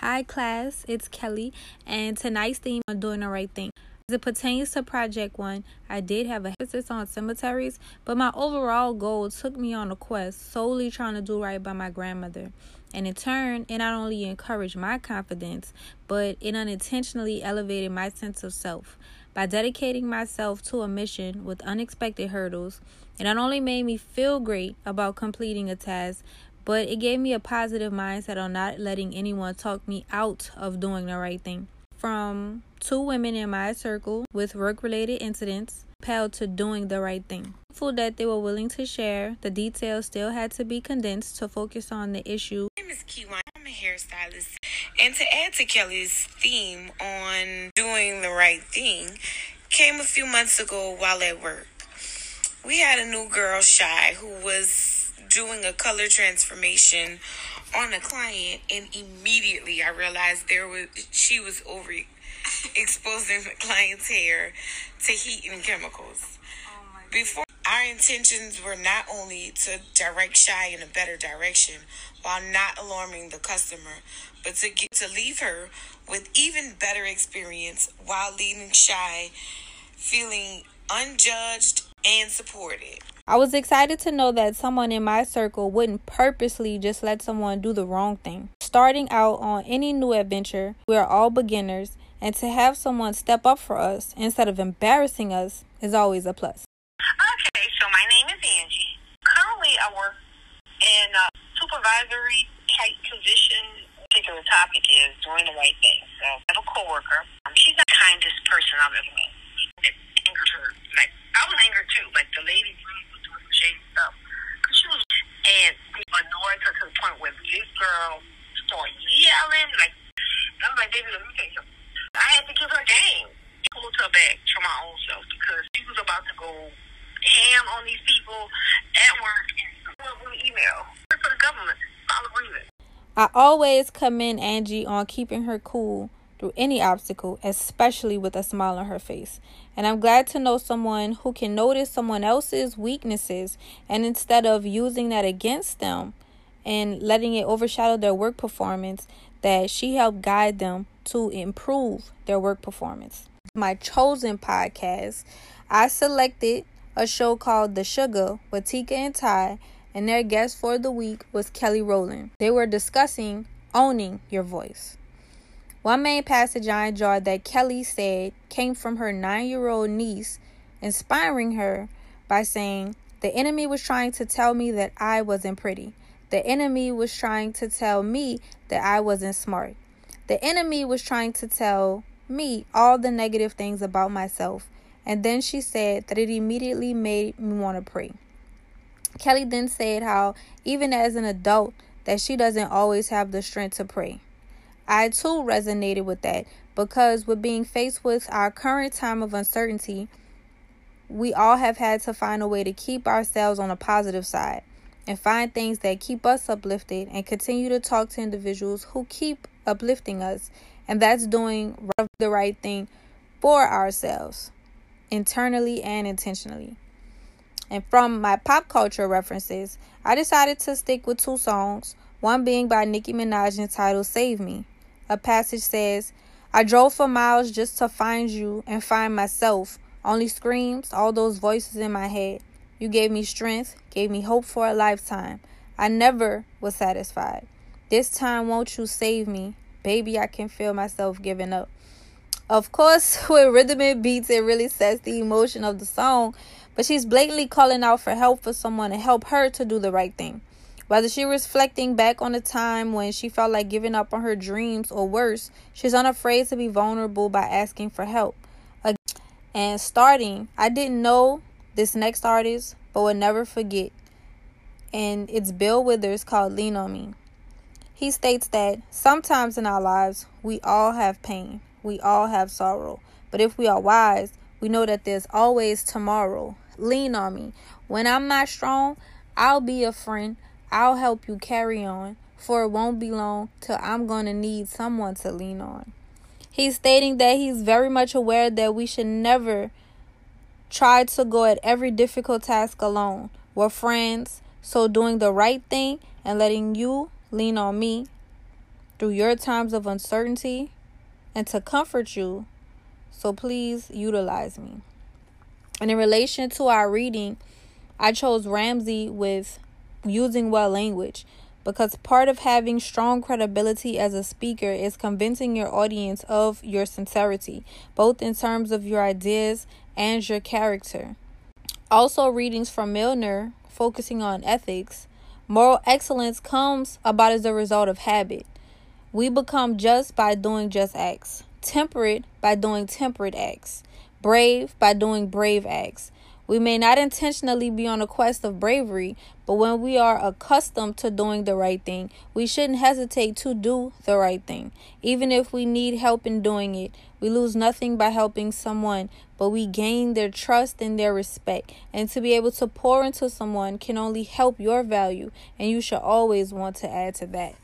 Hi, class. It's Kelly, and tonight's theme on doing the right thing. As it pertains to Project One, I did have a emphasis on cemeteries, but my overall goal took me on a quest solely trying to do right by my grandmother. And in turn, it not only encouraged my confidence, but it unintentionally elevated my sense of self. By dedicating myself to a mission with unexpected hurdles, it not only made me feel great about completing a task, but it gave me a positive mindset on not letting anyone talk me out of doing the right thing from two women in my circle with work related incidents compelled to doing the right thing. Full that they were willing to share, the details still had to be condensed to focus on the issue. My name is Kiwan. I'm a hairstylist. And to add to Kelly's theme on doing the right thing, came a few months ago while at work. We had a new girl, Shy, who was doing a color transformation on a client, and immediately I realized there was she was over exposing the client's hair to heat and chemicals. Before our intentions were not only to direct Shy in a better direction while not alarming the customer, but to get to leave her with even better experience while leaving Shy feeling unjudged and supported. I was excited to know that someone in my circle wouldn't purposely just let someone do the wrong thing. Starting out on any new adventure, we are all beginners, and to have someone step up for us instead of embarrassing us is always a plus. Okay, so my name is Angie. Currently, I work in a supervisory type position. Particular topic is doing the right thing. So I have a coworker. Um, she's the kindest person I've ever met. It angered her. Like I was angered too. Like the lady really was doing some shady stuff. Cause she was and annoyed her to the point where this girl started yelling. Like I was like, baby, let me tell you something. I had to give her game. Pulled her back to my own self because she was about to go ham on these people at work and email. Work for the government. I always commend Angie on keeping her cool through any obstacle, especially with a smile on her face. And I'm glad to know someone who can notice someone else's weaknesses and instead of using that against them and letting it overshadow their work performance, that she helped guide them to improve their work performance. My chosen podcast, I selected a show called The Sugar with Tika and Ty and their guest for the week was Kelly Rowland. They were discussing owning your voice. One main passage I enjoyed that Kelly said came from her nine year old niece, inspiring her by saying, The enemy was trying to tell me that I wasn't pretty. The enemy was trying to tell me that I wasn't smart. The enemy was trying to tell me all the negative things about myself. And then she said that it immediately made me want to pray. Kelly then said how, even as an adult, that she doesn't always have the strength to pray. I too resonated with that because with being faced with our current time of uncertainty, we all have had to find a way to keep ourselves on a positive side and find things that keep us uplifted and continue to talk to individuals who keep uplifting us. And that's doing the right thing for ourselves, internally and intentionally. And from my pop culture references, I decided to stick with two songs, one being by Nicki Minaj entitled Save Me. A passage says, I drove for miles just to find you and find myself. Only screams, all those voices in my head. You gave me strength, gave me hope for a lifetime. I never was satisfied. This time, won't you save me? Baby, I can feel myself giving up. Of course, with rhythm and beats, it really sets the emotion of the song, but she's blatantly calling out for help for someone to help her to do the right thing. Whether she reflecting back on a time when she felt like giving up on her dreams or worse, she's unafraid to be vulnerable by asking for help. And starting, I didn't know this next artist, but will never forget. And it's Bill Withers called Lean on Me. He states that sometimes in our lives, we all have pain, we all have sorrow. But if we are wise, we know that there's always tomorrow. Lean on me. When I'm not strong, I'll be a friend. I'll help you carry on, for it won't be long till I'm going to need someone to lean on. He's stating that he's very much aware that we should never try to go at every difficult task alone. We're friends, so doing the right thing and letting you lean on me through your times of uncertainty and to comfort you. So please utilize me. And in relation to our reading, I chose Ramsey with using well language because part of having strong credibility as a speaker is convincing your audience of your sincerity, both in terms of your ideas and your character. Also, readings from Milner focusing on ethics. Moral excellence comes about as a result of habit. We become just by doing just acts, temperate by doing temperate acts, brave by doing brave acts. We may not intentionally be on a quest of bravery, but when we are accustomed to doing the right thing, we shouldn't hesitate to do the right thing. Even if we need help in doing it, we lose nothing by helping someone, but we gain their trust and their respect. And to be able to pour into someone can only help your value, and you should always want to add to that.